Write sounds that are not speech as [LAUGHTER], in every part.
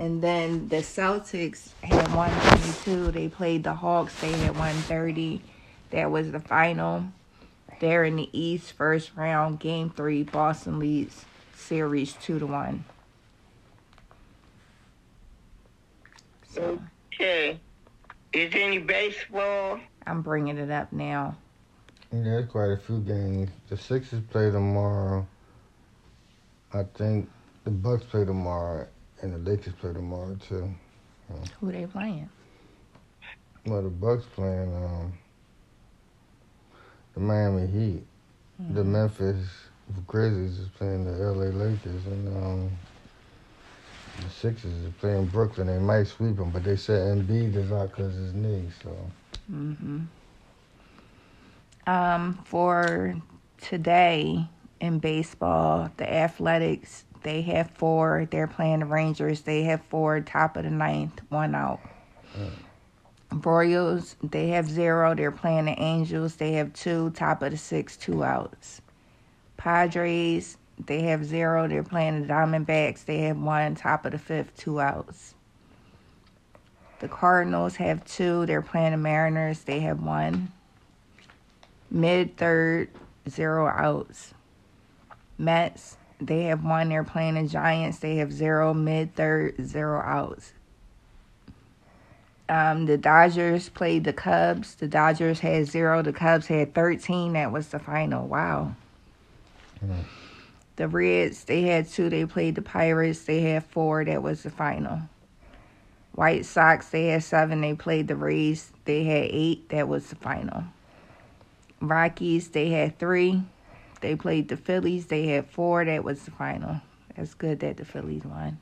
And then the Celtics had 122. They played the Hawks. They had 130. That was the final. They're in the East first round, game three. Boston leads series two to one. So. Okay. Is any baseball? I'm bringing it up now. Yeah, there's quite a few games. The Sixers play tomorrow. I think the Bucks play tomorrow, and the Lakers play tomorrow too. Who they playing? Well, the Bucks playing um, the Miami Heat. Mm-hmm. The Memphis Grizzlies is playing the LA Lakers, and um, the Sixers is playing Brooklyn. They might sweep them, but they said Embiid is out because his knee. So. Mhm. Um, for today in baseball, the Athletics they have four. They're playing the Rangers. They have four. Top of the ninth, one out. Mm. Royals they have zero. They're playing the Angels. They have two. Top of the six, two outs. Padres they have zero. They're playing the Diamondbacks. They have one. Top of the fifth, two outs. The Cardinals have two. They're playing the Mariners. They have one. Mid third, zero outs. Mets, they have one. They're playing the Giants. They have zero. Mid third, zero outs. Um, the Dodgers played the Cubs. The Dodgers had zero. The Cubs had 13. That was the final. Wow. The Reds, they had two. They played the Pirates. They had four. That was the final. White Sox, they had seven. They played the Rays. They had eight. That was the final. Rockies, they had three. They played the Phillies. They had four. That was the final. That's good that the Phillies won.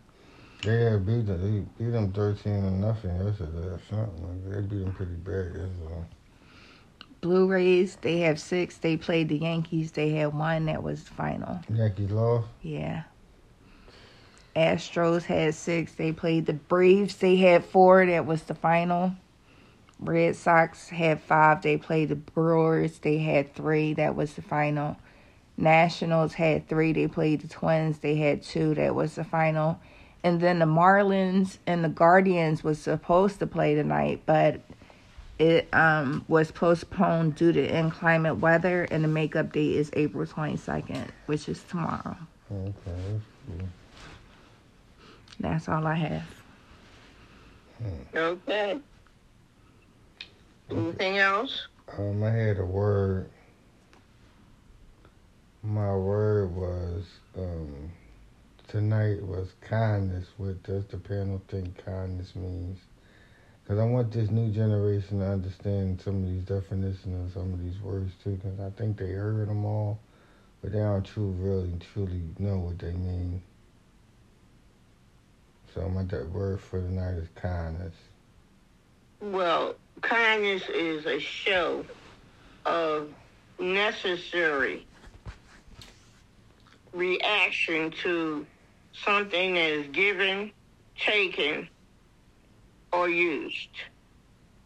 They had beat them. They beat them thirteen to nothing yesterday or something. They beat them pretty bad yesterday. Blue Jays, they have six. They played the Yankees. They had one. That was the final. Yankees lost. Yeah. Astros had six. They played the Braves. They had four. That was the final. Red Sox had five. They played the Brewers. They had three. That was the final. Nationals had three. They played the Twins. They had two. That was the final. And then the Marlins and the Guardians was supposed to play tonight, but it um, was postponed due to inclement weather, and the makeup date is April 22nd, which is tomorrow. Okay, that's cool. That's all I have. Okay. Anything else? Um, I had a word. My word was um, tonight was kindness. What does the panel think kindness means? Because I want this new generation to understand some of these definitions of some of these words too. Because I think they heard them all, but they don't true, really, truly know what they mean. So my word for tonight is kindness. Well, kindness is a show of necessary reaction to something that is given, taken, or used.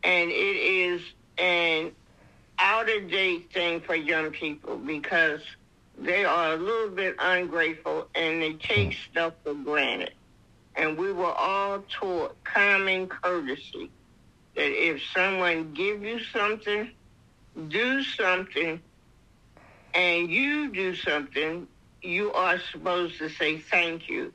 And it is an out of date thing for young people because they are a little bit ungrateful and they take mm. stuff for granted. And we were all taught common courtesy that if someone give you something, do something, and you do something, you are supposed to say thank you.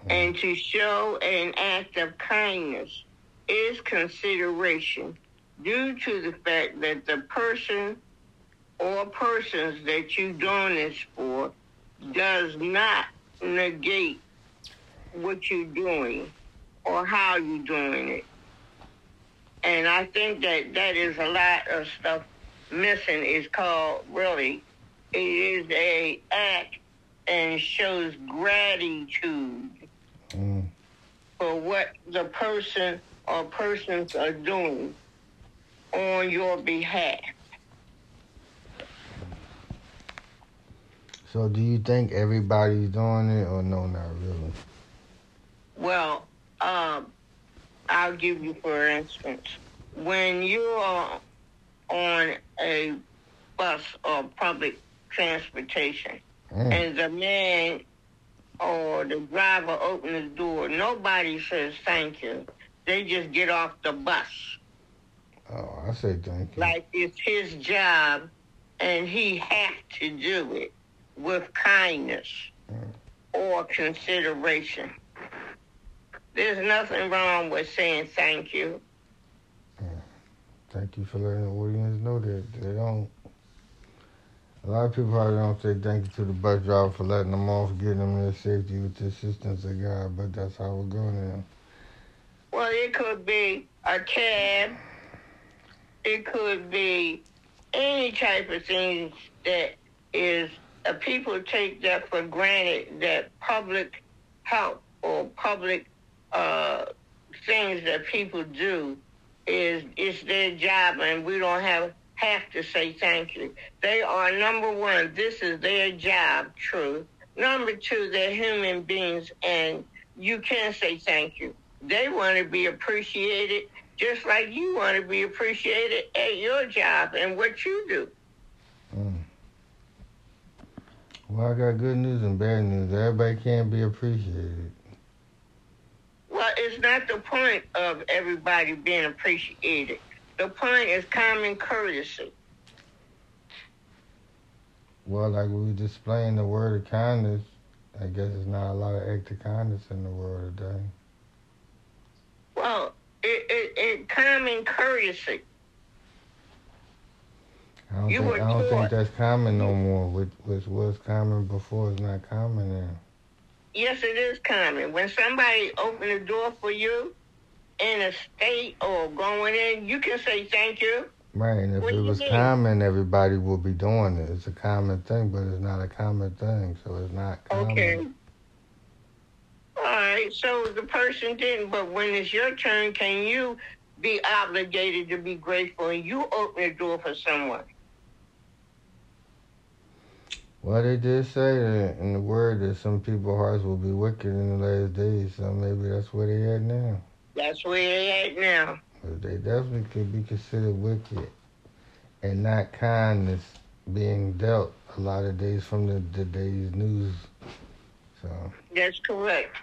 Mm-hmm. And to show an act of kindness is consideration due to the fact that the person or persons that you're doing this for does not negate what you're doing or how you're doing it. And I think that that is a lot of stuff missing is called really it is a act and shows gratitude mm. for what the person or persons are doing on your behalf. So do you think everybody's doing it or no not really? Well, um, I'll give you for instance, when you are on a bus or public transportation mm. and the man or the driver opens the door, nobody says thank you. They just get off the bus. Oh, I say thank you. Like it's his job and he has to do it with kindness Mm. or consideration. There's nothing wrong with saying thank you. Thank you for letting the audience know that they don't. A lot of people probably don't say thank you to the bus driver for letting them off, getting them their safety with the assistance of God, but that's how we're going now. Well, it could be a cab. It could be any type of things that is uh, people take that for granted that public help or public uh, things that people do is it's their job and we don't have have to say thank you. They are number one, this is their job, true. Number two, they're human beings and you can say thank you. They want to be appreciated just like you want to be appreciated at your job and what you do. Mm. Well, I got good news and bad news. Everybody can't be appreciated. Well, it's not the point of everybody being appreciated. The point is common courtesy. Well, like we were displaying the word of kindness, I guess there's not a lot of act of kindness in the world today. Well, it, it, it common courtesy. I don't, You think, I don't think that's common no more. Which, which was common before is not common now. Yes, it is common. When somebody open the door for you in a state or going in, you can say thank you. Right, and if What it was mean? common, everybody would be doing it. It's a common thing, but it's not a common thing, so it's not common. Okay. All right, so the person didn't, but when it's your turn, can you be obligated to be grateful and you open the door for someone? Well, they did say that in the word that some people's hearts will be wicked in the last days, so maybe that's where they at now. That's where they at now. They definitely could be considered wicked and not kindness being dealt a lot of days from the, the day's news. So, That's correct.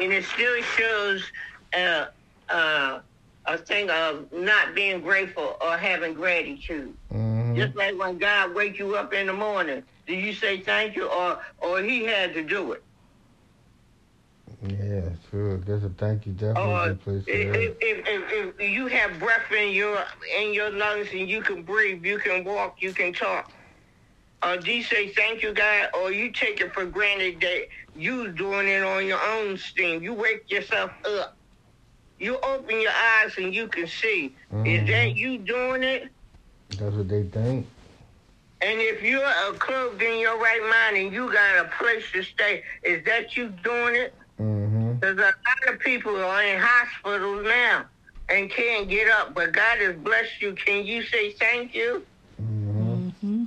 And it still shows uh, uh, a thing of not being grateful or having gratitude. mhm. Just like when God wake you up in the morning, do you say thank you or or He had to do it? Yeah, sure. Guess a thank you definitely if, place if, if, if, if you have breath in your in your lungs and you can breathe, you can walk, you can talk. Or do you say thank you, God, or you take it for granted that you doing it on your own steam? You wake yourself up. You open your eyes and you can see. Is Mhm. that you doing it? That's what they think. And if you're uh, clothed in your right mind and you got a place to stay, is that you doing it? Hmm There's a lot of people who are in hospitals now and can't get up, but God has blessed you. Can you say thank you? hmm hmm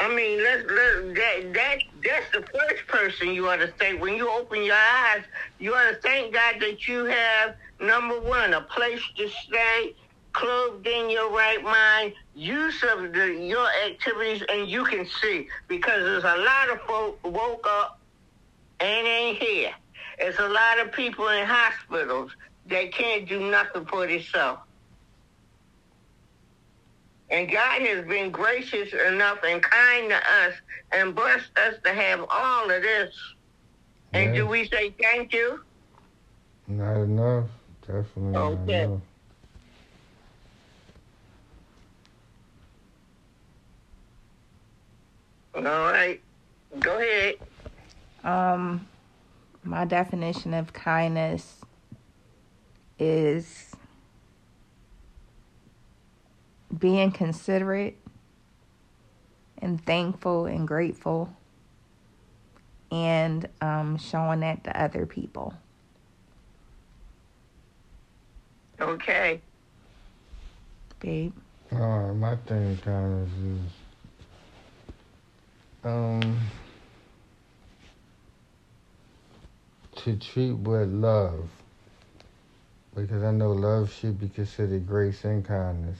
I mean, let's, let, that, that, that's the first person you ought to thank. When you open your eyes, you ought to thank God that you have, number one, a place to stay, clothed in your right mind, use of the, your activities, and you can see. Because there's a lot of folk woke up and ain't here. There's a lot of people in hospitals that can't do nothing for themselves. And God has been gracious enough and kind to us and blessed us to have all of this. And do we say thank you? Not enough. Definitely Okay. not enough. All right. Go ahead. Um, my definition of kindness is being considerate and thankful and grateful and um, showing that to other people. Okay. Babe. All right, my thing of kindness is um to treat with love because I know love should be considered grace and kindness.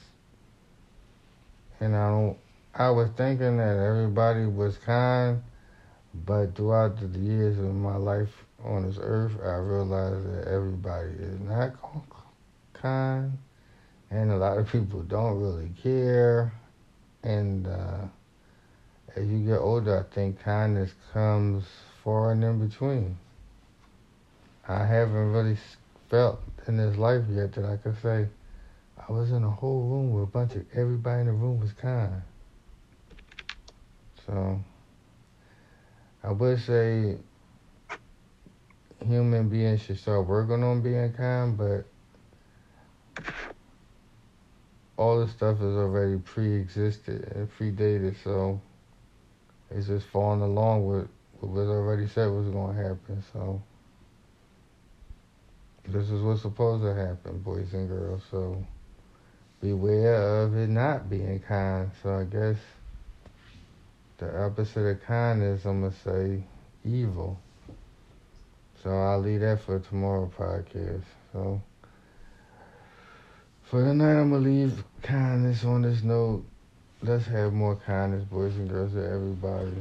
And I don't I was thinking that everybody was kind, But throughout the years of my life on this earth, I realized that everybody is not kind, and a lot of people don't really care. And uh, as you get older, I think kindness comes far and in between. I haven't really felt in this life yet that I could say I was in a whole room where a bunch of everybody in the room was kind. So I would say human beings should start working on being kind, but all this stuff is already pre-existed and predated, so it's just falling along with what was already said was going to happen. So this is what's supposed to happen, boys and girls. So beware of it not being kind. So I guess the opposite of kindness, I'm gonna say evil. So I'll leave that for tomorrow podcast. So for tonight, I'm gonna leave kindness on this note. Let's have more kindness, boys and girls, to everybody.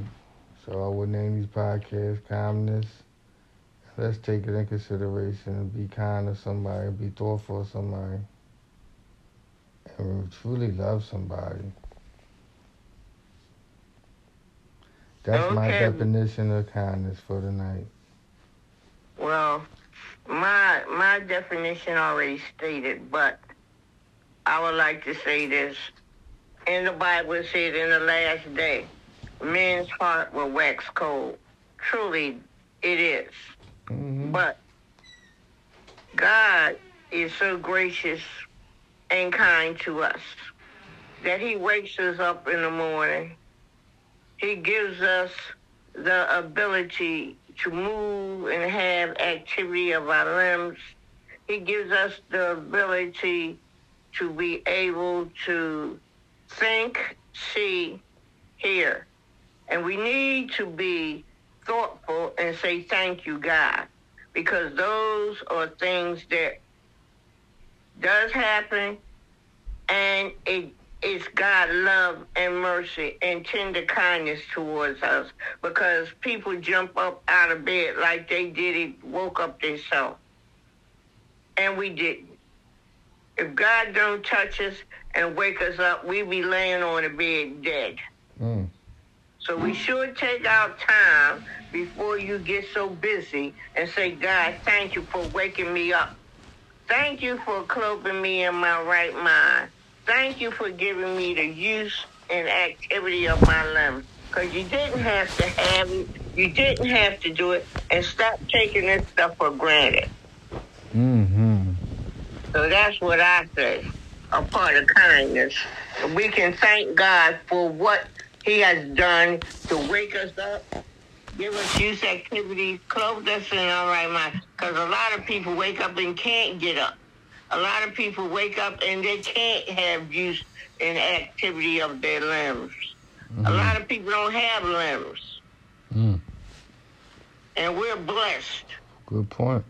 So I would name these podcasts kindness. Let's take it in consideration and be kind to somebody, be thoughtful of somebody, and truly love somebody. That's okay. my definition of kindness for tonight. Well, my my definition already stated, but I would like to say this. In the Bible it says in the last day, men's heart will wax cold. Truly, it is. Mm-hmm. But God is so gracious and kind to us that he wakes us up in the morning. He gives us the ability to move and have activity of our limbs. He gives us the ability to be able to think, see, hear. And we need to be thoughtful and say thank you, God, because those are things that does happen and it is God love and mercy and tender kindness towards us because people jump up out of bed like they did it, woke up themselves. And we didn't. If God don't touch us and wake us up, we be laying on the bed dead. Mm. So we should take our time before you get so busy and say, God, thank you for waking me up. Thank you for clothing me in my right mind. Thank you for giving me the use and activity of my limbs. Because you didn't have to have it. You didn't have to do it. And stop taking this stuff for granted. Mm-hmm. So that's what I say. A part of kindness. We can thank God for what he has done to wake us up, give us use activities, clothe us in our right mind. Because a lot of people wake up and can't get up. A lot of people wake up and they can't have use and activity of their limbs. Mm-hmm. A lot of people don't have limbs. Mm. And we're blessed. Good point.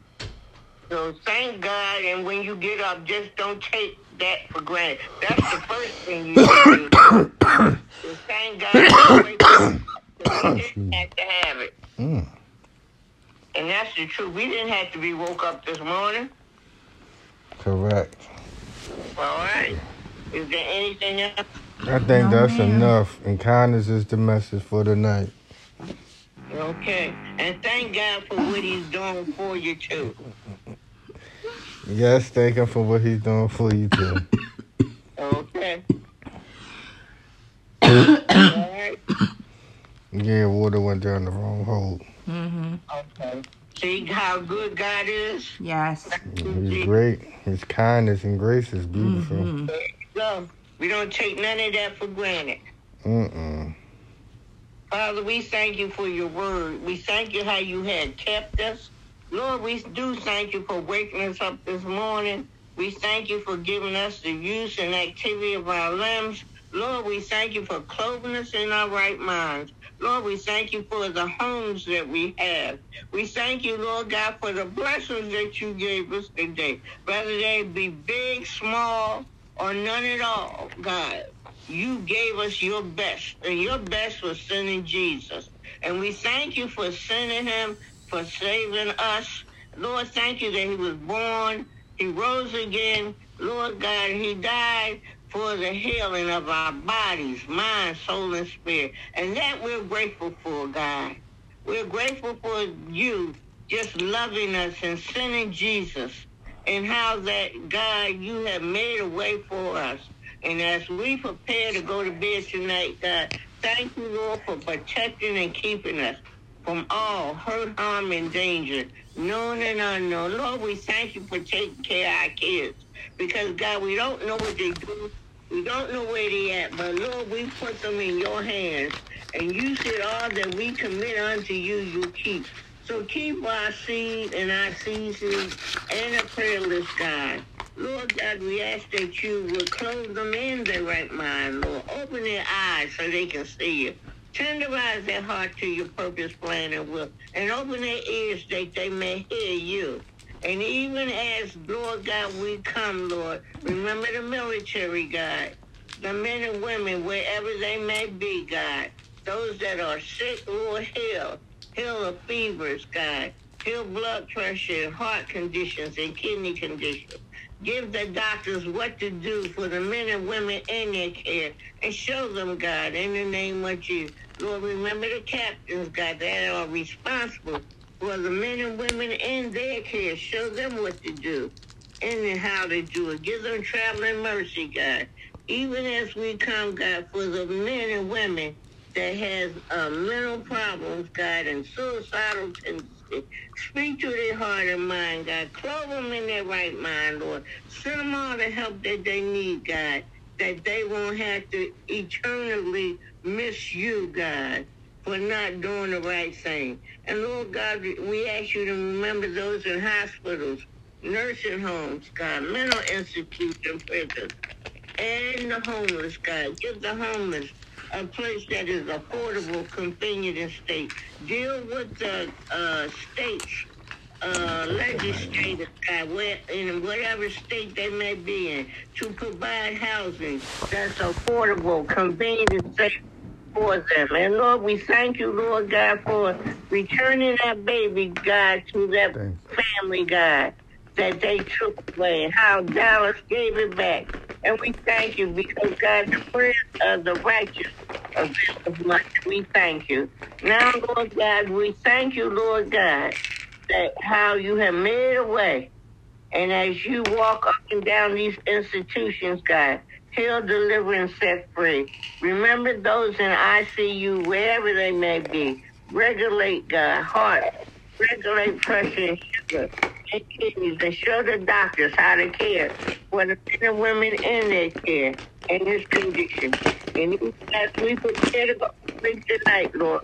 So thank God, and when you get up, just don't take that for granted. That's the first thing you do. so thank God you didn't have to have it. Mm. And that's the truth. We didn't have to be woke up this morning. Correct. All right. Is there anything else? I think no, that's man. enough. And kindness is the message for tonight. Okay. And thank God for what he's doing for you, too. Yes, thank him for what he's doing for you too. okay. [COUGHS] Yeah, water went down the wrong hole. Mm-hmm. Okay. See how good God is? Yes. He's great. His kindness and grace is beautiful. Mm-hmm. We don't take none of that for granted. Mm-mm. Father, we thank you for your word. We thank you how you had kept us. Lord, we do thank you for waking us up this morning. We thank you for giving us the use and activity of our limbs. Lord, we thank you for clothing us in our right minds. Lord, we thank you for the homes that we have. We thank you, Lord God, for the blessings that you gave us today, whether they be big, small, or none at all, God. You gave us your best, and your best was sending Jesus. And we thank you for sending him, for saving us. Lord, thank you that he was born, he rose again. Lord God, he died for the healing of our bodies, mind, soul, and spirit. And that we're grateful for, God. We're grateful for you just loving us and sending Jesus and how that, God, you have made a way for us. And as we prepare to go to bed tonight, God, thank you, Lord, for protecting and keeping us from all hurt, harm, and danger, known and unknown. Lord, we thank you for taking care of our kids because, God, we don't know what they do. We don't know where they at, but Lord, we put them in your hands. And you said all that we commit unto you, you keep. So keep our seed and our seasons and a prayerless God. Lord God, we ask that you would close them in their right mind, Lord. Open their eyes so they can see you. Tenderize their heart to your purpose, plan, and will. And open their ears that they may hear you. And even as, Lord God, we come, Lord, remember the military, God, the men and women, wherever they may be, God, those that are sick, Lord, heal heal the fevers, God. Heal blood pressure, heart conditions, and kidney conditions. Give the doctors what to do for the men and women in their care and show them, God, in the name of Jesus. Lord, remember the captains, God, that are responsible for the men and women in their care. Show them what to do and how to do it. Give them traveling mercy, God. Even as we come, God, for the men and women that has uh, mental problems, God, and suicidal tendencies. Speak to their heart and mind, God. Clothe them in their right mind, Lord. Send them all the help that they need, God, that they won't have to eternally miss you, God, for not doing the right thing. And Lord God, we ask you to remember those in hospitals, nursing homes, God, mental institutions, prisons, and the homeless, God. Give the homeless a place that is affordable, convenient, and safe. Deal with the uh, states, uh, legislators, uh, where, in whatever state they may be in, to provide housing that's affordable, convenient, and safe for them. And Lord, we thank you, Lord God, for returning that baby, God, to that family, God, that they took away, how Dallas gave it back. And we thank you because God, the prayers of the righteous availeth much. We thank you. Now, Lord God, we thank you, Lord God, that how you have made a way. And as you walk up and down these institutions, God, heal, deliver, and set free. Remember those in ICU, wherever they may be. Regulate, God, heart, regulate pressure and sugar and kidneys, and show the doctors how to care for the men and women in their care in this condition. And as we prepare to go sleep tonight, Lord,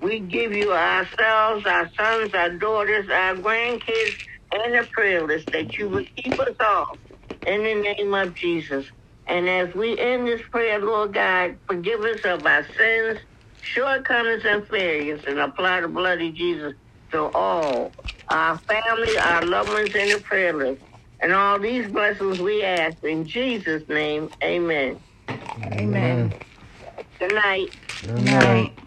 we give you ourselves, our sons, our daughters, our grandkids, and the prayer list that you would keep us all in the name of Jesus. And as we end this prayer, Lord God, forgive us of our sins, shortcomings, and failures, and apply the blood of Jesus to all our family, our loved ones, and the prayer list. And all these blessings we ask in Jesus' name, amen. Amen. Good night. Good Night.